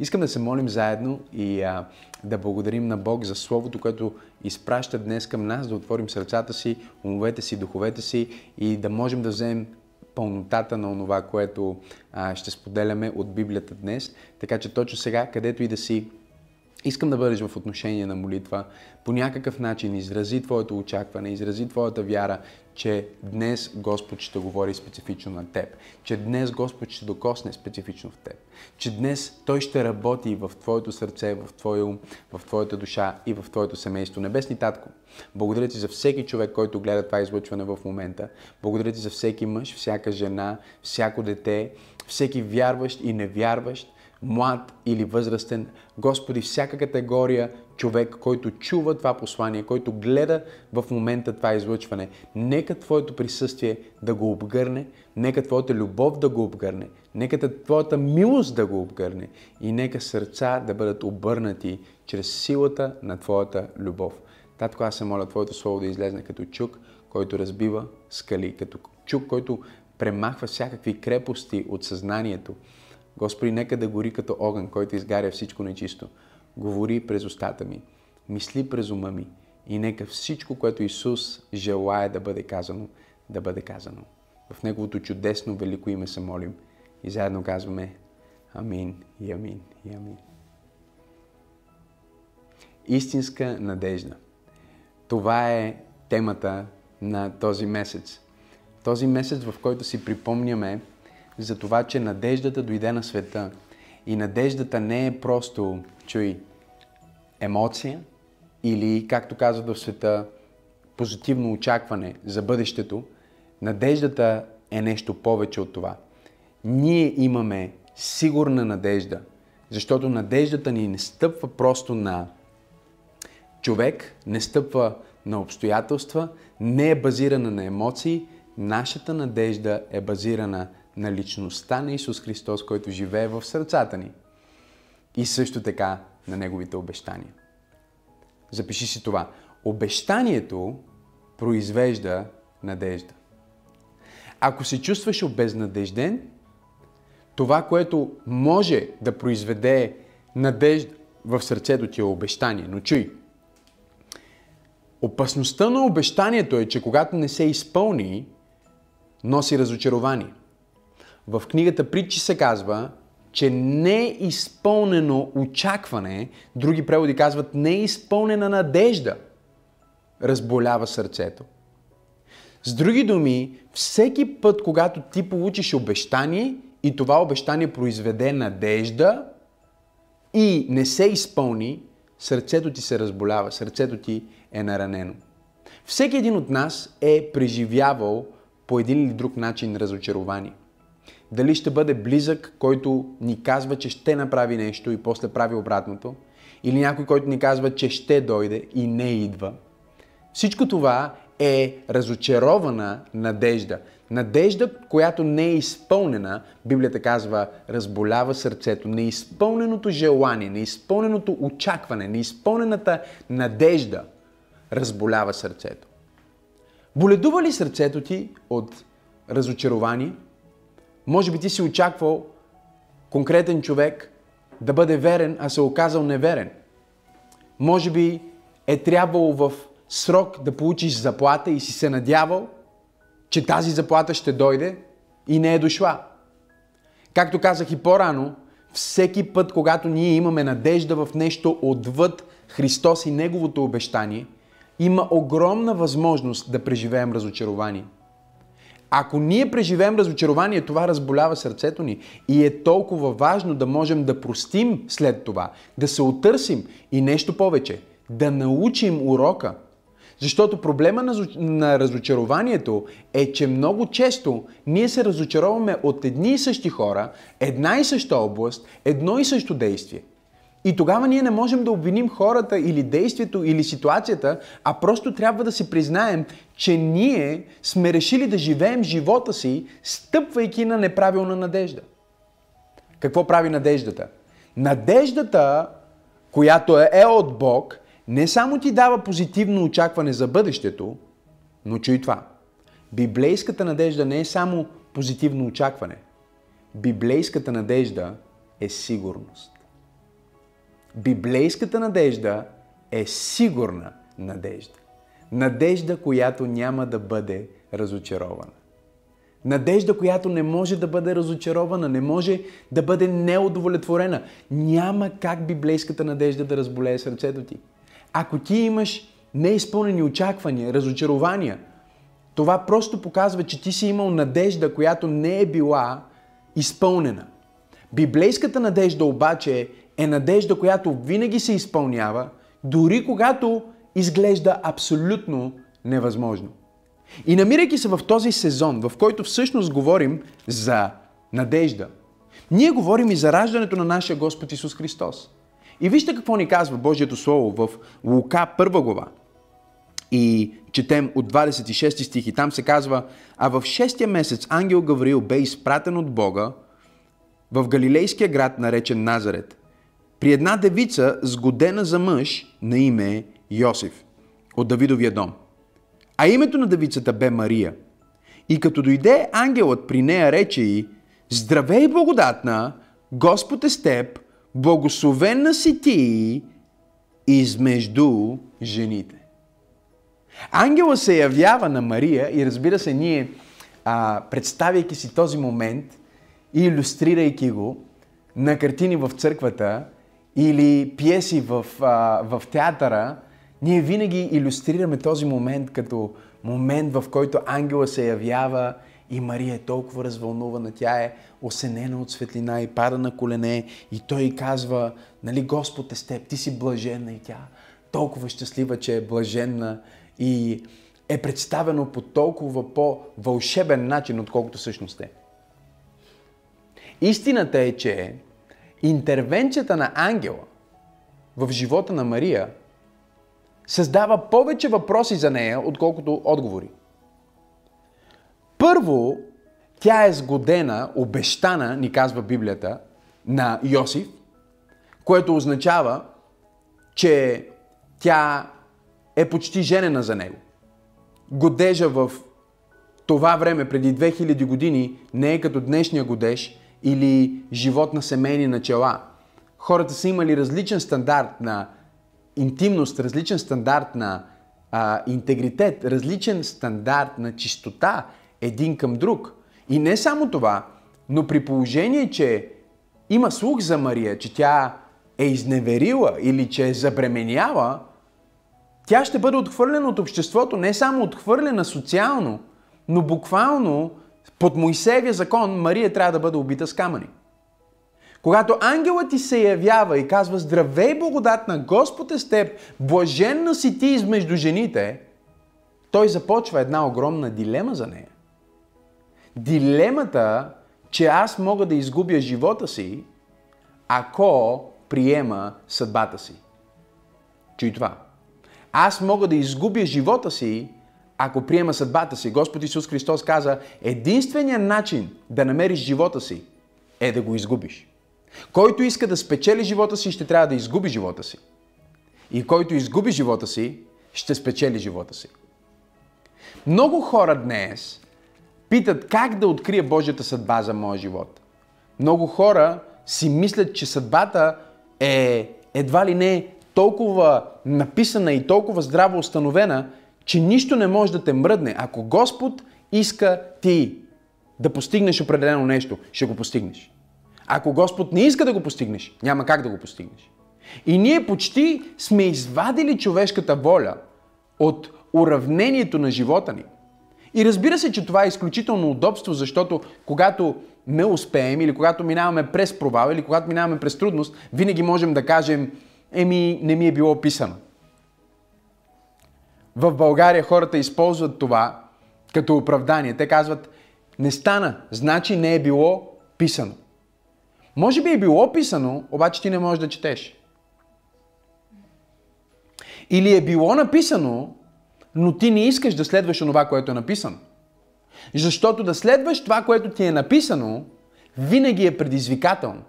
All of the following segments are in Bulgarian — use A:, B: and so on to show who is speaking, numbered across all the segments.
A: Искам да се молим заедно и а, да благодарим на Бог за Словото, което изпраща днес към нас, да отворим сърцата си, умовете си, духовете си и да можем да вземем пълнотата на това, което а, ще споделяме от Библията днес. Така че точно сега, където и да си, Искам да бъдеш в отношение на молитва, по някакъв начин изрази твоето очакване, изрази твоята вяра, че днес Господ ще говори специфично на теб, че днес Господ ще докосне специфично в теб, че днес Той ще работи в твоето сърце, в твоя ум, в твоята душа и в твоето семейство. Небесни Татко, благодаря ти за всеки човек, който гледа това излъчване в момента. Благодаря ти за всеки мъж, всяка жена, всяко дете, всеки вярващ и невярващ, млад или възрастен. Господи, всяка категория човек, който чува това послание, който гледа в момента това излъчване, нека Твоето присъствие да го обгърне, нека Твоята любов да го обгърне, нека Твоята милост да го обгърне и нека сърца да бъдат обърнати чрез силата на Твоята любов. Татко, аз се моля Твоето Слово да излезне като чук, който разбива скали, като чук, който премахва всякакви крепости от съзнанието, Господи, нека да гори като огън, който изгаря всичко нечисто. Говори през устата ми, мисли през ума ми и нека всичко, което Исус желая да бъде казано, да бъде казано. В Неговото чудесно велико име се молим и заедно казваме Амин и Амин и Амин. Истинска надежда. Това е темата на този месец. Този месец, в който си припомняме за това, че надеждата дойде на света. И надеждата не е просто, чуй, емоция или, както казват в света, позитивно очакване за бъдещето. Надеждата е нещо повече от това. Ние имаме сигурна надежда, защото надеждата ни не стъпва просто на човек, не стъпва на обстоятелства, не е базирана на емоции. Нашата надежда е базирана на личността на Исус Христос, който живее в сърцата ни. И също така на Неговите обещания. Запиши си това. Обещанието произвежда надежда. Ако се чувстваш обезнадежден, това, което може да произведе надежда в сърцето ти е обещание. Но чуй, опасността на обещанието е, че когато не се изпълни, носи разочарование – в книгата Притчи се казва, че неизпълнено очакване, други преводи казват неизпълнена надежда, разболява сърцето. С други думи, всеки път, когато ти получиш обещание и това обещание произведе надежда и не се изпълни, сърцето ти се разболява, сърцето ти е наранено. Всеки един от нас е преживявал по един или друг начин разочарование – дали ще бъде близък, който ни казва, че ще направи нещо и после прави обратното, или някой, който ни казва, че ще дойде и не идва. Всичко това е разочарована надежда. Надежда, която не е изпълнена, Библията казва, разболява сърцето. Неизпълненото желание, неизпълненото очакване, неизпълнената надежда разболява сърцето. Боледува ли сърцето ти от разочарование? Може би ти си очаквал конкретен човек да бъде верен, а се оказал неверен. Може би е трябвало в срок да получиш заплата и си се надявал, че тази заплата ще дойде и не е дошла. Както казах и по-рано, всеки път, когато ние имаме надежда в нещо отвъд Христос и Неговото обещание, има огромна възможност да преживеем разочарование. Ако ние преживеем разочарование, това разболява сърцето ни и е толкова важно да можем да простим след това, да се отърсим и нещо повече, да научим урока. Защото проблема на, на разочарованието е, че много често ние се разочароваме от едни и същи хора, една и съща област, едно и също действие – и тогава ние не можем да обвиним хората или действието или ситуацията, а просто трябва да си признаем, че ние сме решили да живеем живота си, стъпвайки на неправилна надежда. Какво прави надеждата? Надеждата, която е, е от Бог, не само ти дава позитивно очакване за бъдещето, но чуй това. Библейската надежда не е само позитивно очакване. Библейската надежда е сигурност. Библейската надежда е сигурна надежда. Надежда, която няма да бъде разочарована. Надежда, която не може да бъде разочарована, не може да бъде неудовлетворена. Няма как библейската надежда да разболее сърцето ти. Ако ти имаш неизпълнени очаквания, разочарования, това просто показва, че ти си имал надежда, която не е била изпълнена. Библейската надежда обаче е надежда, която винаги се изпълнява, дори когато изглежда абсолютно невъзможно. И намирайки се в този сезон, в който всъщност говорим за надежда, ние говорим и за раждането на нашия Господ Исус Христос. И вижте какво ни казва Божието Слово в Лука 1 глава. И четем от 26 стих и там се казва, а в 6 месец ангел Гавриил бе изпратен от Бога в галилейския град, наречен Назарет, при една девица, сгодена за мъж на име Йосиф, от Давидовия дом. А името на девицата бе Мария. И като дойде ангелът при нея, рече й, Здравей, благодатна, Господ е с теб, благословена си ти измежду жените. Ангела се явява на Мария и разбира се, ние, а, представяйки си този момент и иллюстрирайки го на картини в църквата или пиеси в, а, в театъра, ние винаги иллюстрираме този момент като момент, в който ангела се явява и Мария е толкова развълнувана, тя е осенена от светлина и пада на колене и той казва, нали Господ е с теб, ти си блаженна и тя толкова щастлива, че е блаженна и е представено по толкова по-вълшебен начин, отколкото всъщност е. Истината е, че интервенцията на ангела в живота на Мария създава повече въпроси за нея, отколкото отговори. Първо, тя е сгодена, обещана, ни казва Библията, на Йосиф, което означава, че тя е почти женена за него. Годежа в това време, преди 2000 години, не е като днешния годеж или живот на семейни начала. Хората са имали различен стандарт на интимност, различен стандарт на а, интегритет, различен стандарт на чистота един към друг. И не само това, но при положение, че има слух за Мария, че тя е изневерила или че е забременяла, тя ще бъде отхвърлена от обществото, не само отхвърлена социално, но буквално под Моисеевия закон Мария трябва да бъде убита с камъни. Когато ангелът ти се явява и казва Здравей, благодатна, Господ е с теб, блаженна си ти измежду жените, той започва една огромна дилема за нея. Дилемата, че аз мога да изгубя живота си, ако приема съдбата си. Чуй това. Аз мога да изгубя живота си, ако приема съдбата си. Господ Исус Христос каза, единственият начин да намериш живота си е да го изгубиш. Който иска да спечели живота си, ще трябва да изгуби живота си. И който изгуби живота си, ще спечели живота си. Много хора днес питат как да открия Божията съдба за моя живот. Много хора си мислят, че съдбата е едва ли не толкова написана и толкова здраво установена, че нищо не може да те мръдне. Ако Господ иска ти да постигнеш определено нещо, ще го постигнеш. Ако Господ не иска да го постигнеш, няма как да го постигнеш. И ние почти сме извадили човешката воля от уравнението на живота ни. И разбира се, че това е изключително удобство, защото когато не успеем или когато минаваме през провал или когато минаваме през трудност, винаги можем да кажем, еми, не ми е било писано. В България хората използват това като оправдание. Те казват, не стана, значи не е било писано. Може би е било писано, обаче ти не можеш да четеш. Или е било написано, но ти не искаш да следваш това, което е написано. Защото да следваш това, което ти е написано, винаги е предизвикателно.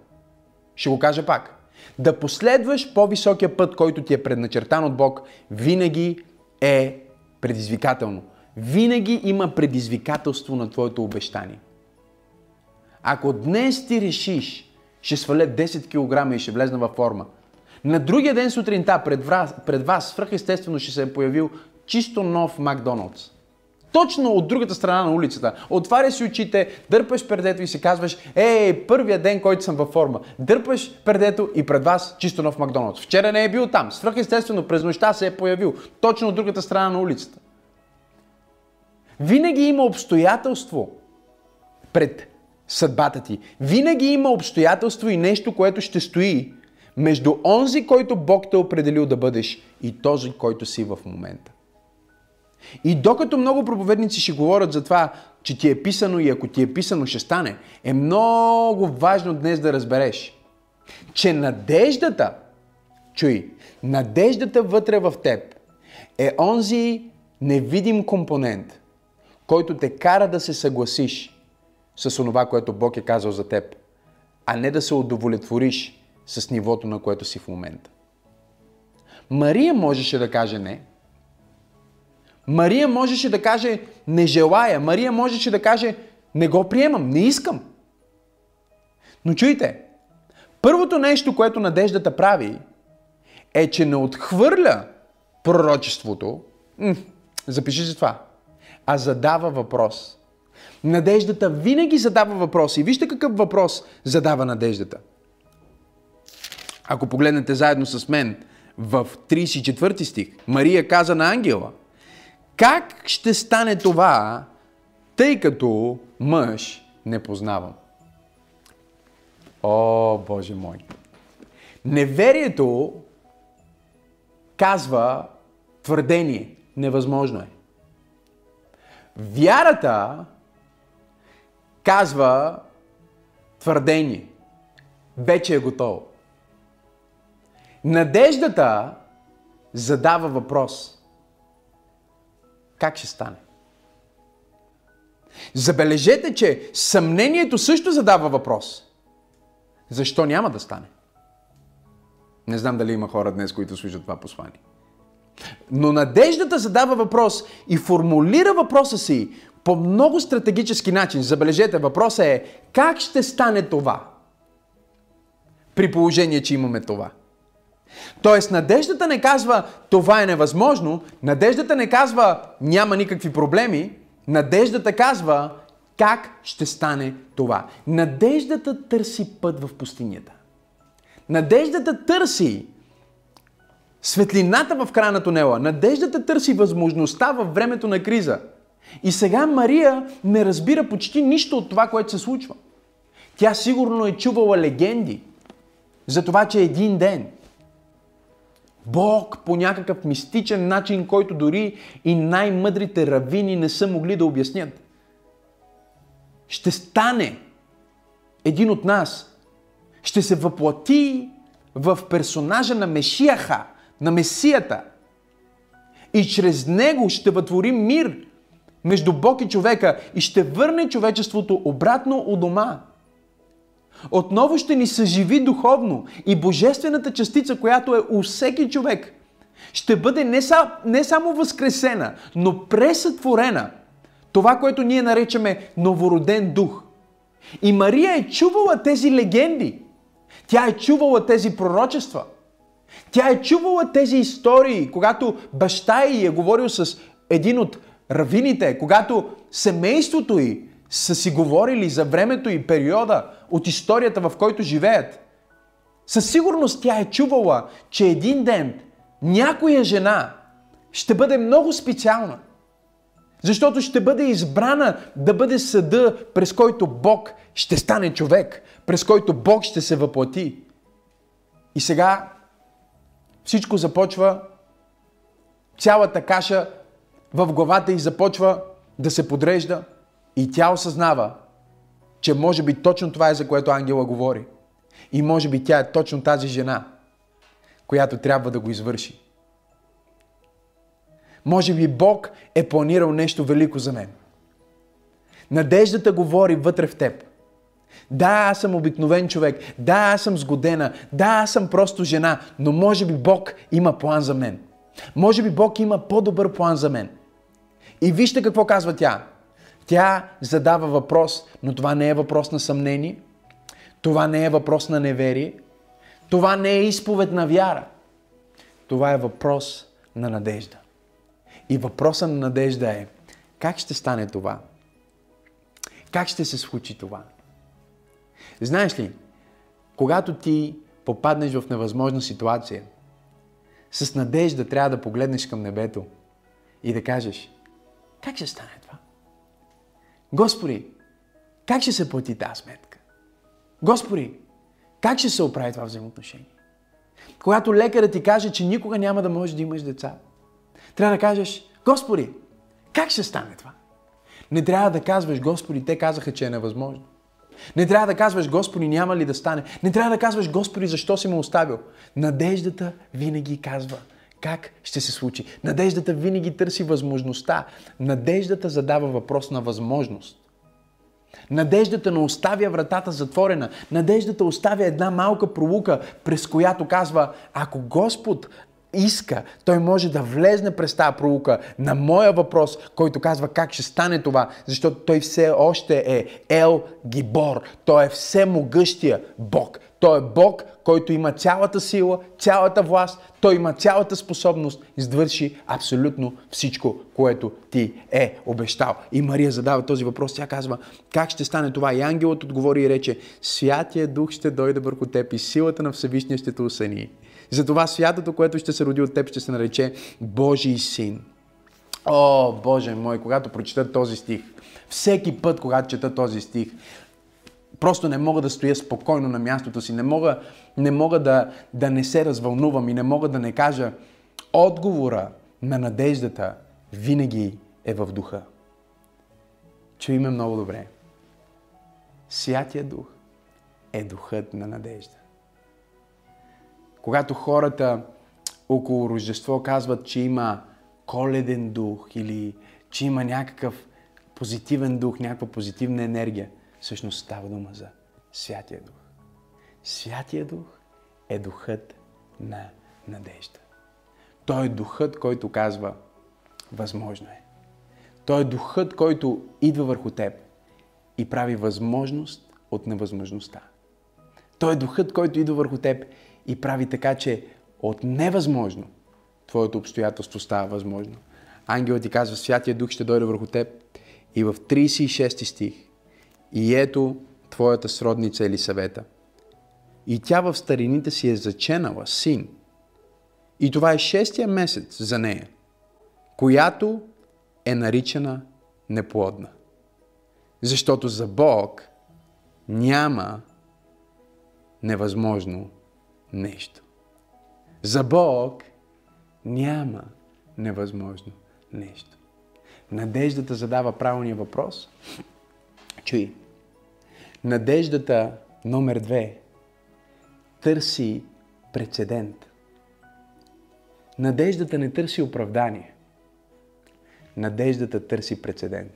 A: Ще го кажа пак. Да последваш по-високия път, който ти е предначертан от Бог, винаги е предизвикателно. Винаги има предизвикателство на твоето обещание. Ако днес ти решиш, ще сваля 10 кг и ще влезна във форма, На другия ден сутринта пред вас, пред вас свръхестествено ще се е появил чисто нов Макдоналдс. Точно от другата страна на улицата. Отваряш си очите, дърпаш пердето и си казваш, ей, първия ден, който съм във форма. Дърпаш пердето и пред вас чисто нов Макдоналдс. Вчера не е бил там. Свръхестествено през нощта се е появил. Точно от другата страна на улицата. Винаги има обстоятелство пред съдбата ти. Винаги има обстоятелство и нещо, което ще стои между онзи, който Бог те е определил да бъдеш и този, който си в момента. И докато много проповедници ще говорят за това, че ти е писано и ако ти е писано ще стане, е много важно днес да разбереш, че надеждата, чуй, надеждата вътре в теб е онзи невидим компонент, който те кара да се съгласиш с това, което Бог е казал за теб, а не да се удовлетвориш с нивото, на което си в момента. Мария можеше да каже не. Мария можеше да каже не желая. Мария можеше да каже не го приемам, не искам. Но чуйте, първото нещо, което надеждата прави, е, че не отхвърля пророчеството, запиши се това, а задава въпрос. Надеждата винаги задава въпроси. Вижте какъв въпрос задава надеждата. Ако погледнете заедно с мен в 34 стих, Мария каза на ангела, как ще стане това, тъй като мъж не познавам? О, Боже мой! Неверието казва твърдение. Невъзможно е. Вярата казва твърдение. Вече е готово. Надеждата задава въпрос. Как ще стане? Забележете, че съмнението също задава въпрос. Защо няма да стане? Не знам дали има хора днес, които слушат това послание. Но надеждата задава въпрос и формулира въпроса си по много стратегически начин. Забележете, въпросът е как ще стане това? При положение, че имаме това. Тоест, надеждата не казва това е невъзможно, надеждата не казва няма никакви проблеми, надеждата казва как ще стане това. Надеждата търси път в пустинята. Надеждата търси светлината в края на тунела. Надеждата търси възможността във времето на криза. И сега Мария не разбира почти нищо от това, което се случва. Тя сигурно е чувала легенди за това, че един ден Бог по някакъв мистичен начин, който дори и най-мъдрите равини не са могли да обяснят. Ще стане един от нас. Ще се въплати в персонажа на Мешияха, на Месията. И чрез него ще вътвори мир между Бог и човека и ще върне човечеството обратно у дома. Отново ще ни съживи духовно и божествената частица, която е у всеки човек, ще бъде не, са, не само възкресена, но пресътворена. Това, което ние наречаме новороден дух. И Мария е чувала тези легенди. Тя е чувала тези пророчества. Тя е чувала тези истории, когато баща й е говорил с един от равините, когато семейството й са си говорили за времето и периода от историята, в който живеят. Със сигурност тя е чувала, че един ден някоя жена ще бъде много специална. Защото ще бъде избрана да бъде съда, през който Бог ще стане човек, през който Бог ще се въплати. И сега всичко започва, цялата каша в главата й започва да се подрежда и тя осъзнава, че може би точно това е за което ангела говори. И може би тя е точно тази жена, която трябва да го извърши. Може би Бог е планирал нещо велико за мен. Надеждата говори вътре в теб. Да, аз съм обикновен човек. Да, аз съм сгодена. Да, аз съм просто жена. Но може би Бог има план за мен. Може би Бог има по-добър план за мен. И вижте какво казва тя. Тя задава въпрос, но това не е въпрос на съмнение. Това не е въпрос на неверие. Това не е изповед на вяра. Това е въпрос на надежда. И въпросът на надежда е как ще стане това? Как ще се случи това? Знаеш ли, когато ти попаднеш в невъзможна ситуация, с надежда трябва да погледнеш към небето и да кажеш, как ще стане това? Господи, как ще се плати тази сметка? Господи, как ще се оправи това взаимоотношение? Когато лекарът ти каже, че никога няма да можеш да имаш деца, трябва да кажеш, Господи, как ще стане това? Не трябва да казваш, Господи, те казаха, че е невъзможно. Не трябва да казваш, Господи, няма ли да стане. Не трябва да казваш, Господи, защо си ме оставил. Надеждата винаги казва как ще се случи. Надеждата винаги търси възможността. Надеждата задава въпрос на възможност. Надеждата не оставя вратата затворена. Надеждата оставя една малка пролука, през която казва, ако Господ иска, той може да влезне през тази пролука на моя въпрос, който казва как ще стане това, защото той все още е Ел Гибор. Той е все могъщия Бог. Той е Бог, който има цялата сила, цялата власт, той има цялата способност извърши абсолютно всичко, което ти е обещал. И Мария задава този въпрос. Тя казва, как ще стане това? И ангелът отговори и рече, Святия Дух ще дойде върху теб и силата на Всевишния ще те усъни. Затова святото, което ще се роди от теб, ще се нарече Божий син. О, Боже мой, когато прочета този стих, всеки път, когато чета този стих, просто не мога да стоя спокойно на мястото си, не мога, не мога да, да не се развълнувам и не мога да не кажа отговора на надеждата винаги е в духа. Чуй ме много добре. Святия дух е духът на надежда. Когато хората около Рождество казват, че има коледен дух или че има някакъв позитивен дух, някаква позитивна енергия, всъщност става дума за Святия Дух. Святия Дух е духът на надежда. Той е духът, който казва, възможно е. Той е духът, който идва върху теб и прави възможност от невъзможността. Той е духът, който идва върху теб и прави така, че от невъзможно твоето обстоятелство става възможно. Ангелът ти казва, Святия Дух ще дойде върху теб и в 36 стих и ето твоята сродница Елисавета. И тя в старините си е заченала син. И това е шестия месец за нея, която е наричана неплодна. Защото за Бог няма невъзможно нещо. За Бог няма невъзможно нещо. Надеждата задава правилния въпрос. Чуй. Надеждата номер две търси прецедент. Надеждата не търси оправдание. Надеждата търси прецедент.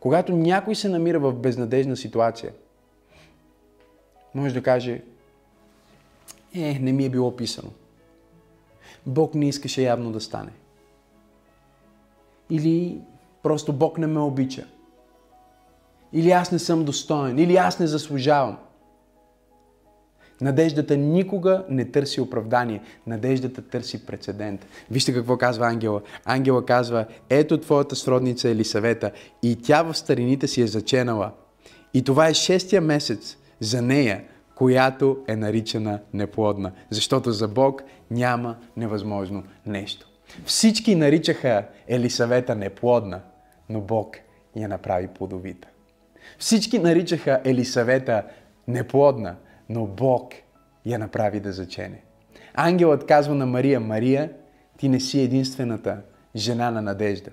A: Когато някой се намира в безнадежна ситуация, може да каже, е, не ми е било писано. Бог не искаше явно да стане. Или просто Бог не ме обича. Или аз не съм достоен. Или аз не заслужавам. Надеждата никога не търси оправдание. Надеждата търси прецедент. Вижте какво казва ангела. Ангела казва, ето твоята сродница Елисавета и тя в старините си е заченала. И това е шестия месец за нея, която е наричана неплодна. Защото за Бог няма невъзможно нещо. Всички наричаха Елисавета неплодна, но Бог я направи плодовита. Всички наричаха Елисавета неплодна, но Бог я направи да зачене. Ангелът казва на Мария, Мария, ти не си единствената жена на надежда.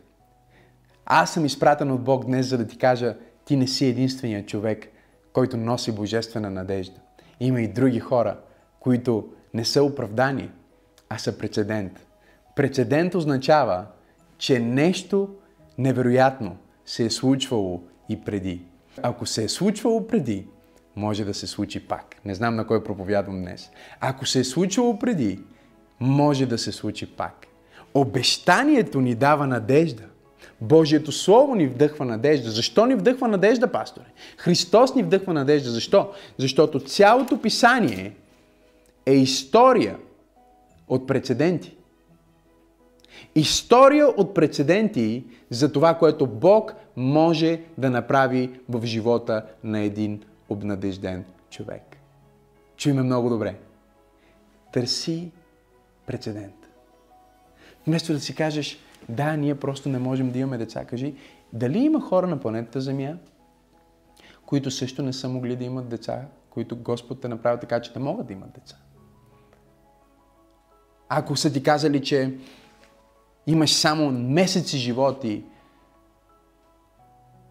A: Аз съм изпратен от Бог днес, за да ти кажа, ти не си единственият човек, който носи божествена надежда. Има и други хора, които не са оправдани, а са прецедент. Прецедент означава, че нещо невероятно се е случвало и преди. Ако се е случвало преди, може да се случи пак. Не знам на кой проповядвам днес. Ако се е случвало преди, може да се случи пак. Обещанието ни дава надежда. Божието Слово ни вдъхва надежда. Защо ни вдъхва надежда, пасторе? Христос ни вдъхва надежда. Защо? Защото цялото писание е история от прецеденти. История от прецеденти за това, което Бог може да направи в живота на един обнадежден човек. Чуй ме много добре. Търси прецедент. Вместо да си кажеш, да, ние просто не можем да имаме деца, кажи, дали има хора на планетата Земя, които също не са могли да имат деца, които Господ те направи така, че да могат да имат деца? Ако са ти казали, че имаш само месеци живот и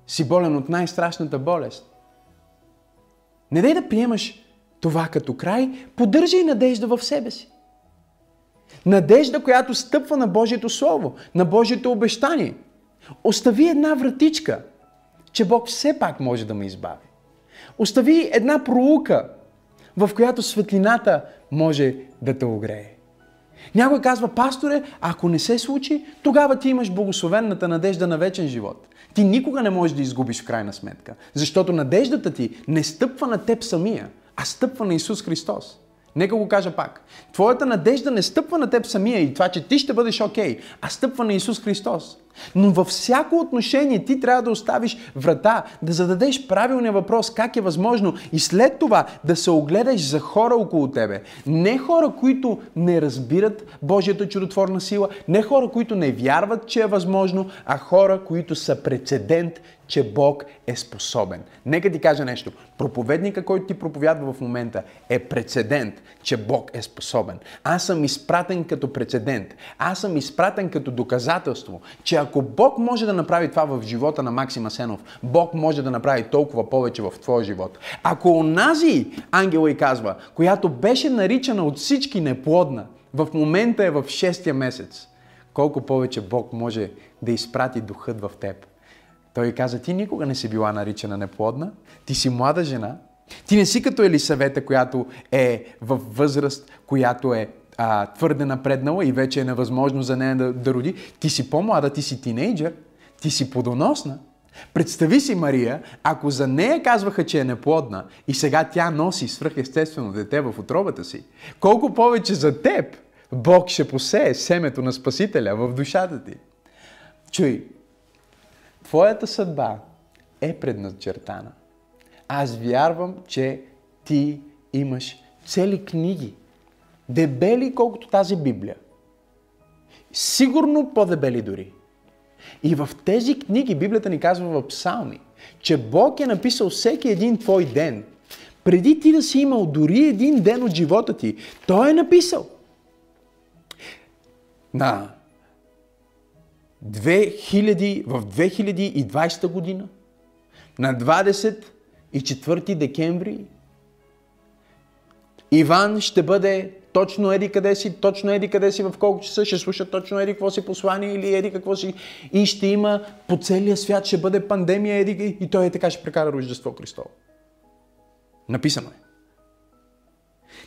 A: си болен от най-страшната болест, не дай да приемаш това като край, поддържай надежда в себе си. Надежда, която стъпва на Божието Слово, на Божието обещание. Остави една вратичка, че Бог все пак може да ме избави. Остави една проука, в която светлината може да те огрее. Някой казва, пасторе, ако не се случи, тогава ти имаш благословенната надежда на вечен живот. Ти никога не можеш да изгубиш в крайна сметка, защото надеждата ти не стъпва на теб самия, а стъпва на Исус Христос. Нека го кажа пак. Твоята надежда не стъпва на теб самия и това, че ти ще бъдеш окей, okay, а стъпва на Исус Христос. Но във всяко отношение ти трябва да оставиш врата, да зададеш правилния въпрос как е възможно и след това да се огледаш за хора около тебе. Не хора, които не разбират Божията чудотворна сила, не хора, които не вярват, че е възможно, а хора, които са прецедент, че Бог е способен. Нека ти кажа нещо. Проповедника, който ти проповядва в момента, е прецедент, че Бог е способен. Аз съм изпратен като прецедент. Аз съм изпратен като доказателство, че ако Бог може да направи това в живота на Максима Сенов, Бог може да направи толкова повече в твоя живот. Ако онази, ангела и казва, която беше наричана от всички неплодна, в момента е в шестия месец, колко повече Бог може да изпрати духът в теб. Той каза, ти никога не си била наричана неплодна, ти си млада жена, ти не си като Елисавета, която е в възраст, която е а, твърде напреднала и вече е невъзможно за нея да, да роди. Ти си по-млада, ти си тинейджър, ти си плодоносна. Представи си Мария, ако за нея казваха, че е неплодна и сега тя носи свръхестествено дете в отробата си, колко повече за теб Бог ще посее семето на Спасителя в душата ти. Чуй, твоята съдба е предначертана. Аз вярвам, че ти имаш цели книги, дебели колкото тази Библия. Сигурно по-дебели дори. И в тези книги Библията ни казва в псалми, че Бог е написал всеки един твой ден. Преди ти да си имал дори един ден от живота ти, Той е написал. На 2000, в 2020 година, на 24 декември, Иван ще бъде точно еди къде си, точно еди къде си, в колко часа, ще слуша точно еди какво си послание или еди какво си. И ще има по целия свят, ще бъде пандемия еди и той е така ще прекара Рождество Христово. Написано е.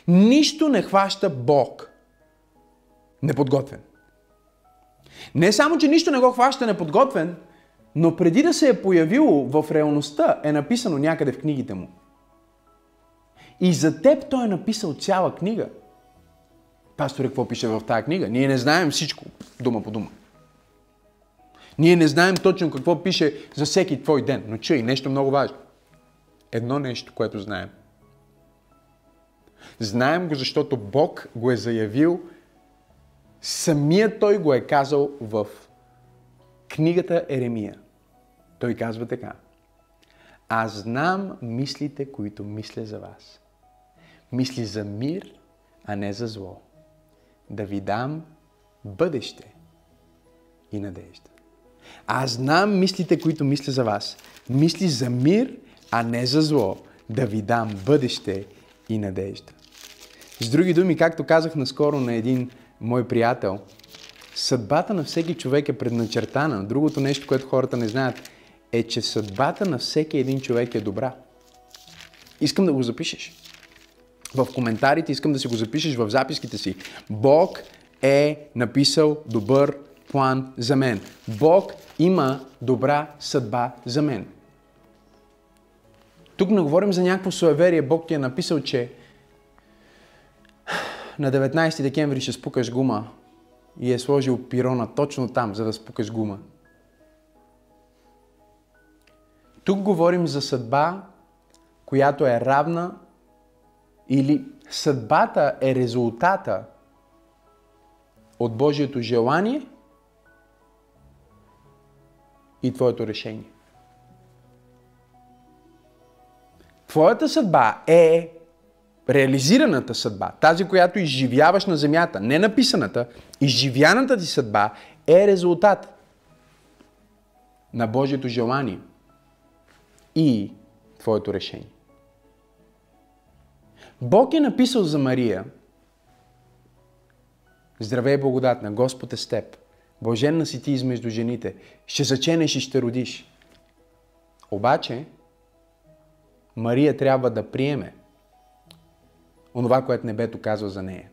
A: Нищо не хваща Бог неподготвен. Не само, че нищо не го хваща неподготвен, но преди да се е появило в реалността, е написано някъде в книгите му. И за теб той е написал цяла книга – Пасторе, какво пише в тази книга? Ние не знаем всичко, дума по дума. Ние не знаем точно какво пише за всеки твой ден. Но чуй, нещо много важно. Едно нещо, което знаем. Знаем го, защото Бог го е заявил, самият Той го е казал в книгата Еремия. Той казва така. Аз знам мислите, които мисля за вас. Мисли за мир, а не за зло да ви дам бъдеще и надежда. Аз знам мислите, които мисля за вас. Мисли за мир, а не за зло. Да ви дам бъдеще и надежда. С други думи, както казах наскоро на един мой приятел, съдбата на всеки човек е предначертана. Другото нещо, което хората не знаят, е, че съдбата на всеки един човек е добра. Искам да го запишеш в коментарите, искам да си го запишеш в записките си. Бог е написал добър план за мен. Бог има добра съдба за мен. Тук не говорим за някакво суеверие. Бог ти е написал, че на 19 декември ще спукаш гума и е сложил пирона точно там, за да спукаш гума. Тук говорим за съдба, която е равна или съдбата е резултата от Божието желание и твоето решение. Твоята съдба е реализираната съдба, тази, която изживяваш на земята, не написаната, изживяната ти съдба е резултат на Божието желание и твоето решение. Бог е написал за Мария Здравей благодатна, Господ е с теб. Блаженна си ти измежду жените. Ще заченеш и ще родиш. Обаче, Мария трябва да приеме онова, което небето казва за нея.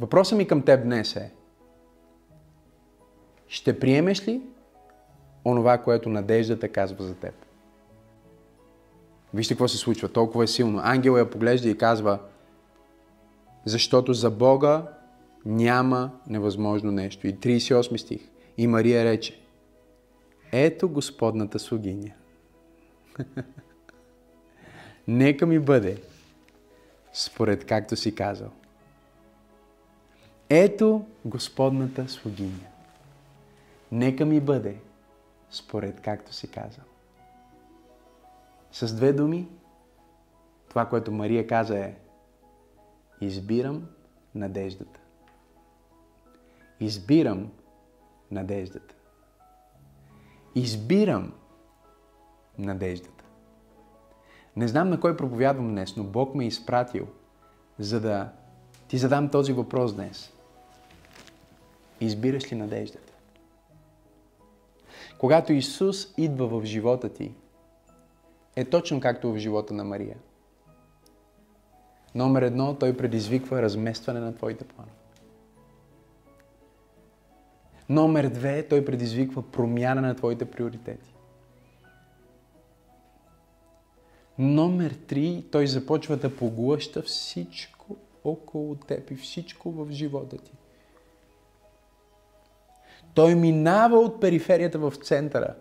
A: Въпросът ми към теб днес е, ще приемеш ли онова, което надеждата казва за теб? Вижте какво се случва, толкова е силно. Ангел я поглежда и казва, защото за Бога няма невъзможно нещо. И 38 стих. И Мария рече, ето Господната слугиня. Нека ми бъде според както си казал. Ето Господната слугиня. Нека ми бъде според както си казал. С две думи, това, което Мария каза е Избирам надеждата. Избирам надеждата. Избирам надеждата. Не знам на кой проповядвам днес, но Бог ме е изпратил, за да ти задам този въпрос днес. Избираш ли надеждата? Когато Исус идва в живота ти, е точно както в живота на Мария. Номер едно, той предизвиква разместване на твоите планове. Номер две, той предизвиква промяна на твоите приоритети. Номер три, той започва да поглъща всичко около теб и всичко в живота ти. Той минава от периферията в центъра,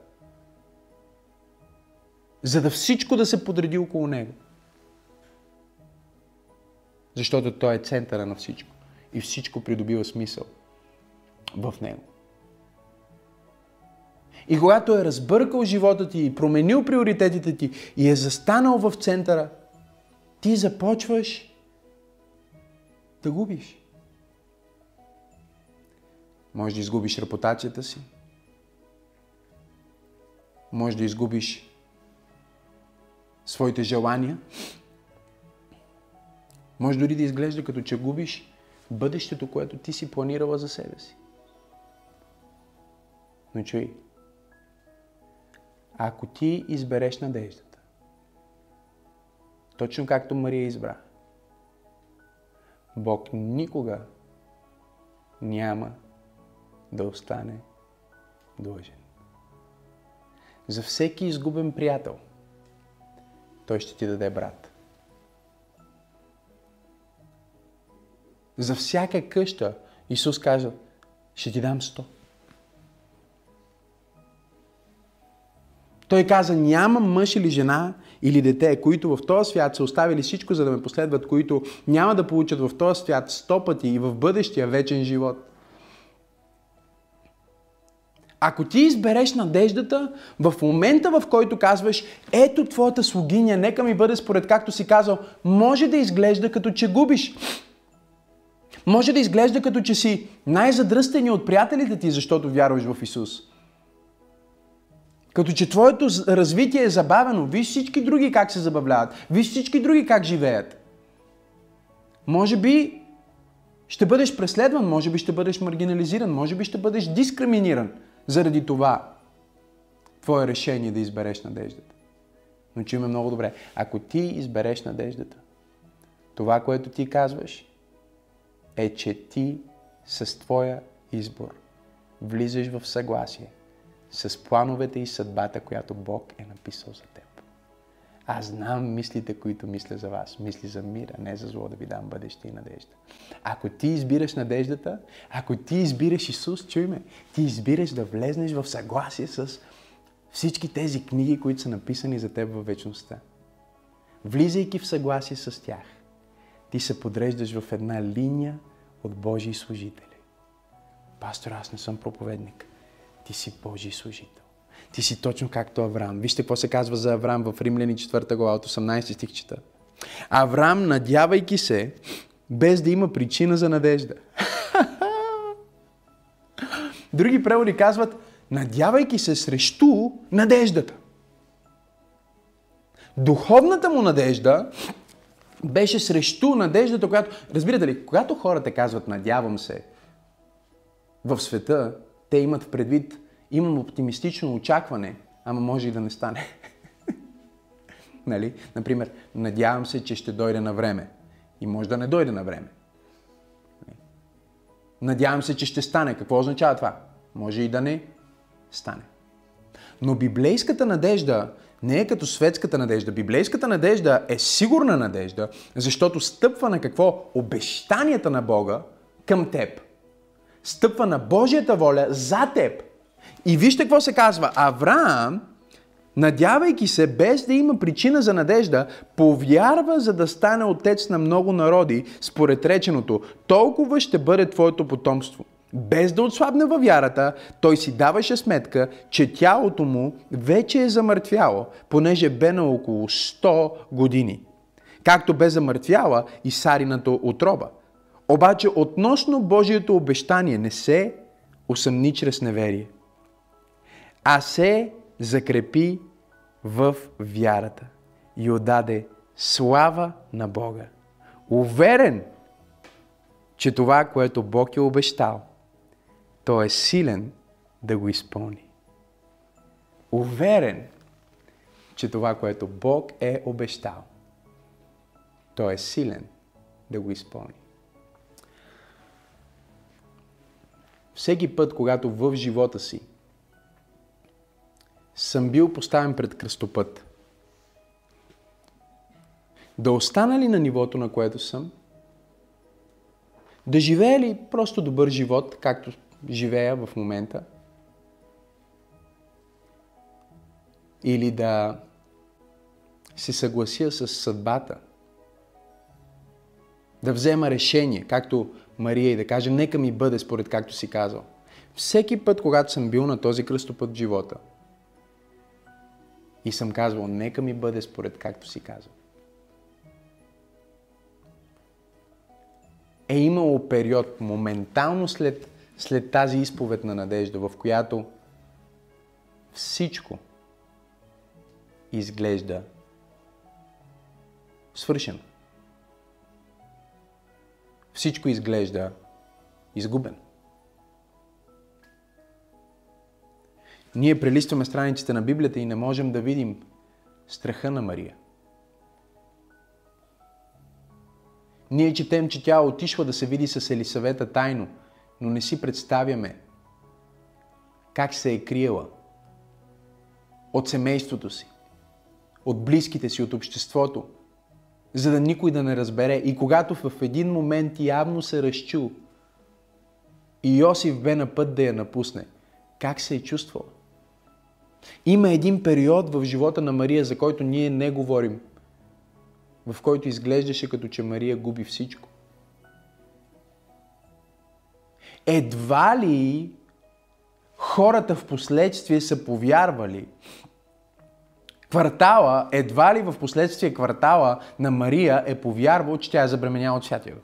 A: за да всичко да се подреди около него. Защото той е центъра на всичко. И всичко придобива смисъл в него. И когато е разбъркал живота ти и променил приоритетите ти и е застанал в центъра, ти започваш да губиш. Може да изгубиш репутацията си. Може да изгубиш своите желания. Може дори да изглежда като че губиш бъдещето, което ти си планирала за себе си. Но чуй, ако ти избереш надеждата, точно както Мария избра, Бог никога няма да остане длъжен. За всеки изгубен приятел, той ще ти даде брат. За всяка къща Исус каза, ще ти дам сто. Той каза, няма мъж или жена или дете, които в този свят са оставили всичко, за да ме последват, които няма да получат в този свят сто пъти и в бъдещия вечен живот. Ако ти избереш надеждата, в момента в който казваш, ето твоята слугиня, нека ми бъде според както си казал, може да изглежда като че губиш. Може да изглежда като че си най-задръстени от приятелите ти, защото вярваш в Исус. Като че твоето развитие е забавено. Виж всички други как се забавляват. Виж всички други как живеят. Може би ще бъдеш преследван, може би ще бъдеш маргинализиран, може би ще бъдеш дискриминиран заради това твое решение да избереш надеждата. Но чуме много добре. Ако ти избереш надеждата, това, което ти казваш, е, че ти с твоя избор влизаш в съгласие с плановете и съдбата, която Бог е написал за теб. Аз знам мислите, които мисля за вас. Мисли за мира, не за зло да ви дам бъдеще и надежда. Ако ти избираш надеждата, ако ти избираш Исус, чуй ме, ти избираш да влезнеш в съгласие с всички тези книги, които са написани за теб във вечността. Влизайки в съгласие с тях, ти се подреждаш в една линия от Божии служители. Пастор, аз не съм проповедник. Ти си Божий служител. Ти си точно както Авраам. Вижте какво се казва за Авраам в Римляни 4 глава от 18 стих чета. Авраам, надявайки се, без да има причина за надежда. Други преводи казват, надявайки се срещу надеждата. Духовната му надежда беше срещу надеждата, която... Разбирате ли, когато хората казват надявам се в света, те имат предвид имам оптимистично очакване, ама може и да не стане. нали? Например, надявам се, че ще дойде на време. И може да не дойде на време. Надявам се, че ще стане. Какво означава това? Може и да не стане. Но библейската надежда не е като светската надежда. Библейската надежда е сигурна надежда, защото стъпва на какво? Обещанията на Бога към теб. Стъпва на Божията воля за теб. И вижте какво се казва. Авраам, надявайки се, без да има причина за надежда, повярва, за да стане отец на много народи, според реченото, толкова ще бъде твоето потомство. Без да отслабне във вярата, той си даваше сметка, че тялото му вече е замъртвяло, понеже бе на около 100 години. Както бе замъртвяла и Сарината отроба. Обаче относно Божието обещание не се усъмни чрез неверие а се закрепи в вярата и отдаде слава на Бога. Уверен, че това, което Бог е обещал, той е силен да го изпълни. Уверен, че това, което Бог е обещал, той е силен да го изпълни. Всеки път, когато в живота си съм бил поставен пред кръстопът. Да остана ли на нивото, на което съм? Да живея ли просто добър живот, както живея в момента? Или да се съглася с съдбата? Да взема решение, както Мария и да каже, нека ми бъде според както си казал. Всеки път, когато съм бил на този кръстопът в живота – и съм казвал, нека ми бъде според както си казал. Е имало период, моментално след, след тази изповед на надежда, в която всичко изглежда свършено. Всичко изглежда изгубено. Ние прелистваме страниците на Библията и не можем да видим страха на Мария. Ние четем, че тя отишла да се види с Елисавета тайно, но не си представяме как се е криела от семейството си, от близките си, от обществото, за да никой да не разбере. И когато в един момент явно се разчул и Йосиф бе на път да я напусне, как се е чувствал? Има един период в живота на Мария, за който ние не говорим, в който изглеждаше като че Мария губи всичко. Едва ли хората в последствие са повярвали, квартала, едва ли в последствие квартала на Мария е повярвал, че тя е забременяла от Святия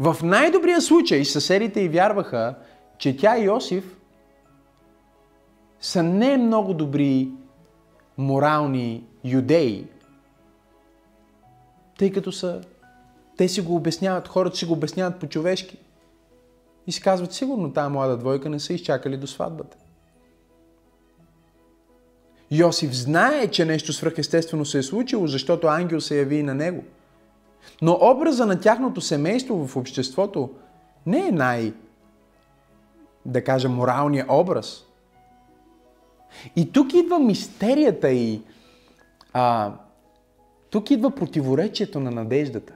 A: В най-добрия случай съседите й вярваха, че тя и Йосиф са не много добри морални юдеи, тъй като са, те си го обясняват, хората си го обясняват по-човешки. И си казват, сигурно тази млада двойка не са изчакали до сватбата. Йосиф знае, че нещо свръхестествено се е случило, защото ангел се яви на него. Но образа на тяхното семейство в обществото не е най- да кажа, моралния образ. И тук идва мистерията и а, тук идва противоречието на надеждата.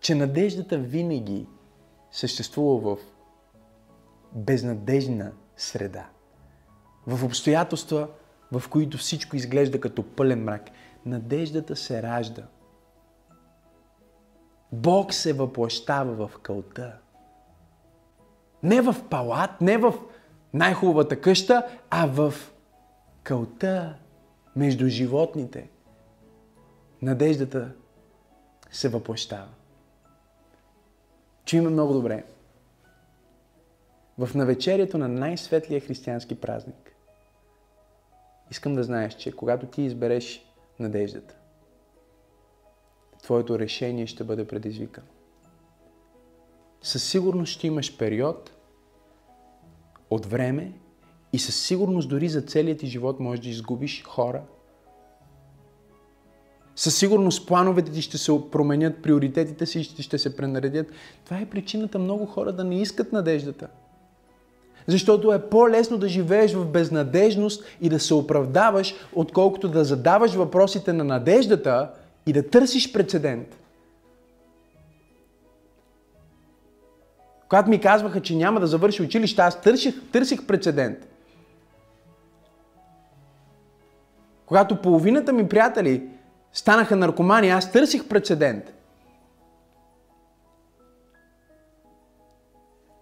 A: Че надеждата винаги съществува в безнадежна среда. В обстоятелства, в които всичко изглежда като пълен мрак. Надеждата се ражда. Бог се въплащава в кълта. Не в палат, не в най-хубавата къща, а в кълта между животните. Надеждата се въплащава. Чуйме много добре. В навечерието на най-светлия християнски празник, искам да знаеш, че когато ти избереш надеждата, твоето решение ще бъде предизвикано. Със сигурност ще имаш период от време и със сигурност дори за целият ти живот можеш да изгубиш хора. Със сигурност плановете ти ще се променят, приоритетите си ще се пренаредят. Това е причината много хора да не искат надеждата. Защото е по-лесно да живееш в безнадежност и да се оправдаваш, отколкото да задаваш въпросите на надеждата и да търсиш прецедент. Когато ми казваха, че няма да завърши училище, аз търсих, търсих прецедент. Когато половината ми приятели станаха наркомани, аз търсих прецедент.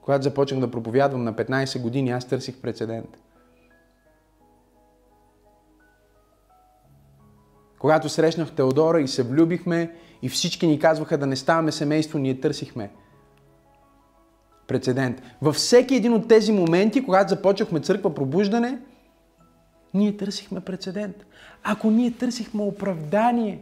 A: Когато започнах да проповядвам на 15 години, аз търсих прецедент. Когато срещнах Теодора и се влюбихме и всички ни казваха да не ставаме семейство, ние търсихме прецедент. Във всеки един от тези моменти, когато започнахме църква пробуждане, ние търсихме прецедент. Ако ние търсихме оправдание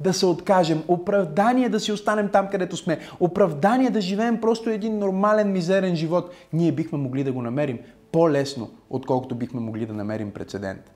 A: да се откажем, оправдание да си останем там, където сме, оправдание да живеем просто един нормален, мизерен живот, ние бихме могли да го намерим по-лесно, отколкото бихме могли да намерим прецедент.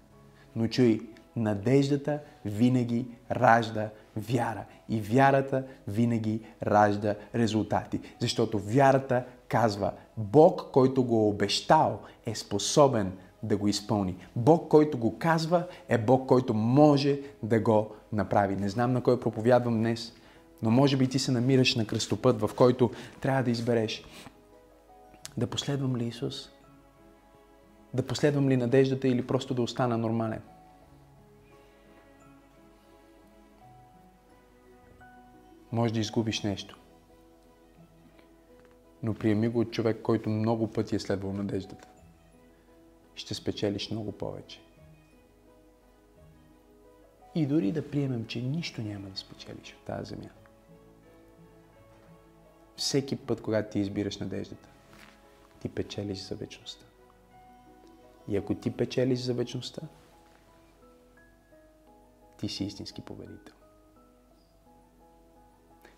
A: Но чуй, надеждата винаги ражда вяра. И вярата винаги ражда резултати. Защото вярата казва, Бог, който го е обещал, е способен да го изпълни. Бог, който го казва, е Бог, който може да го направи. Не знам на кой проповядвам днес, но може би ти се намираш на кръстопът, в който трябва да избереш. Да последвам ли Исус? Да последвам ли надеждата или просто да остана нормален? Може да изгубиш нещо. Но приеми го от човек, който много пъти е следвал надеждата. Ще спечелиш много повече. И дори да приемем, че нищо няма да спечелиш от тази земя. Всеки път, когато ти избираш надеждата, ти печелиш за вечността. И ако ти печелиш за вечността, ти си истински победител.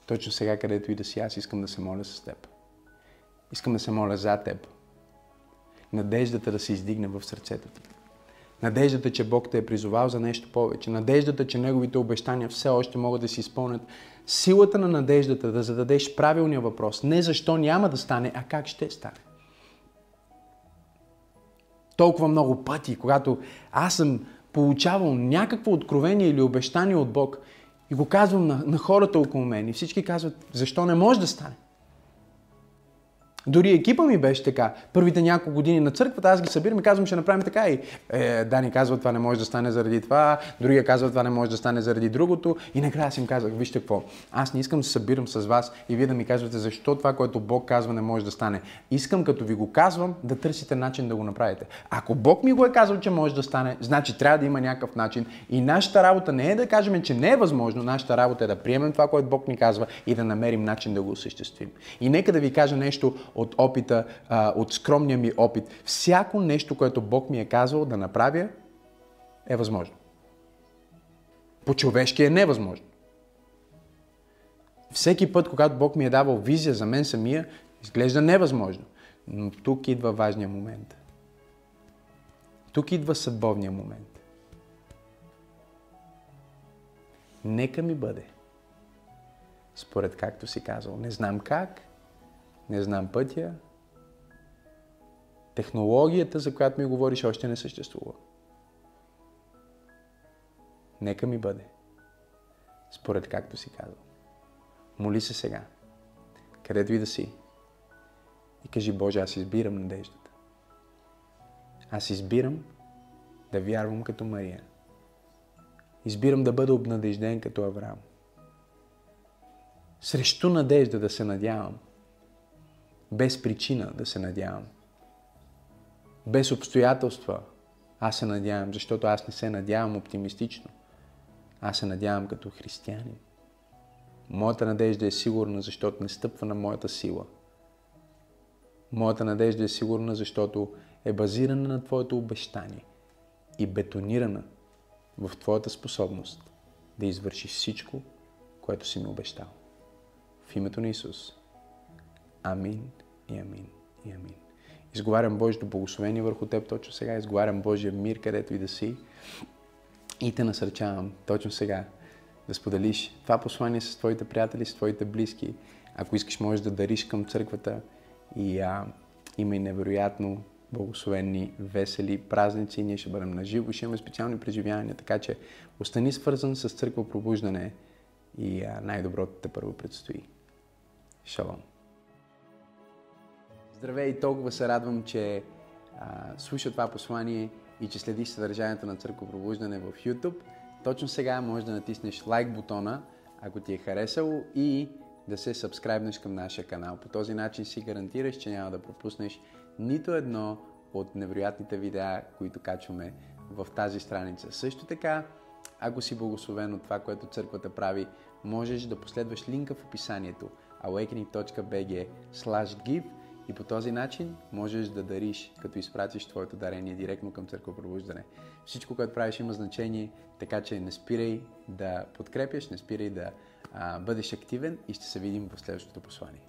A: Точно сега, където и да си, аз искам да се моля с теб. Искам да се моля за теб. Надеждата да се издигне в сърцето ти. Надеждата, че Бог те е призовал за нещо повече. Надеждата, че Неговите обещания все още могат да се изпълнят. Силата на надеждата да зададеш правилния въпрос. Не защо няма да стане, а как ще стане. Толкова много пъти, когато аз съм получавал някакво откровение или обещание от Бог и го казвам на, на хората около мен и всички казват, защо не може да стане? Дори екипа ми беше така. Първите няколко години на църквата аз ги събирам и казвам, ще направим така. И е, Дани казва, това не може да стане заради това, другия казва, това не може да стане заради другото. И накрая си им казах, вижте какво, аз не искам да събирам с вас и вие да ми казвате защо това, което Бог казва, не може да стане. Искам, като ви го казвам, да търсите начин да го направите. Ако Бог ми го е казал, че може да стане, значи трябва да има някакъв начин. И нашата работа не е да кажем, че не е възможно, нашата работа е да приемем това, което Бог ни казва и да намерим начин да го осъществим. И нека да ви кажа нещо от опита, а, от скромния ми опит. Всяко нещо, което Бог ми е казал да направя, е възможно. По-човешки е невъзможно. Всеки път, когато Бог ми е давал визия за мен самия, изглежда невъзможно. Но тук идва важния момент. Тук идва съдбовния момент. Нека ми бъде. Според както си казал. Не знам как, не знам пътя. Технологията, за която ми говориш, още не съществува. Нека ми бъде. Според както си казал. Моли се сега. Където и да си. И кажи, Боже, аз избирам надеждата. Аз избирам да вярвам като Мария. Избирам да бъда обнадежден като Авраам. Срещу надежда да се надявам. Без причина да се надявам. Без обстоятелства аз се надявам, защото аз не се надявам оптимистично. Аз се надявам като християнин. Моята надежда е сигурна, защото не стъпва на моята сила. Моята надежда е сигурна, защото е базирана на Твоето обещание и бетонирана в Твоята способност да извършиш всичко, което си ми обещал. В името на Исус. Амин и амин и амин. Изговарям Божието благословение върху теб точно сега. Изговарям Божия мир, където и да си. И те насърчавам точно сега да споделиш това послание с твоите приятели, с твоите близки. Ако искаш, можеш да дариш към църквата и а, има и невероятно благословени, весели празници. Ние ще бъдем на живо, ще имаме специални преживявания, така че остани свързан с църква пробуждане и най-доброто те първо предстои. Шалом! Здравей, толкова се радвам, че а, слуша това послание и че следиш съдържанието на Пробуждане в YouTube. Точно сега можеш да натиснеш лайк бутона, ако ти е харесало и да се сабскрайбнеш към нашия канал. По този начин си гарантираш, че няма да пропуснеш нито едно от невероятните видеа, които качваме в тази страница. Също така, ако си благословен от това, което църквата прави, можеш да последваш линка в описанието awakening.bg give и по този начин можеш да дариш, като изпратиш твоето дарение директно към Църква Пробуждане. Всичко, което правиш има значение, така че не спирай да подкрепяш, не спирай да а, бъдеш активен и ще се видим в следващото послание.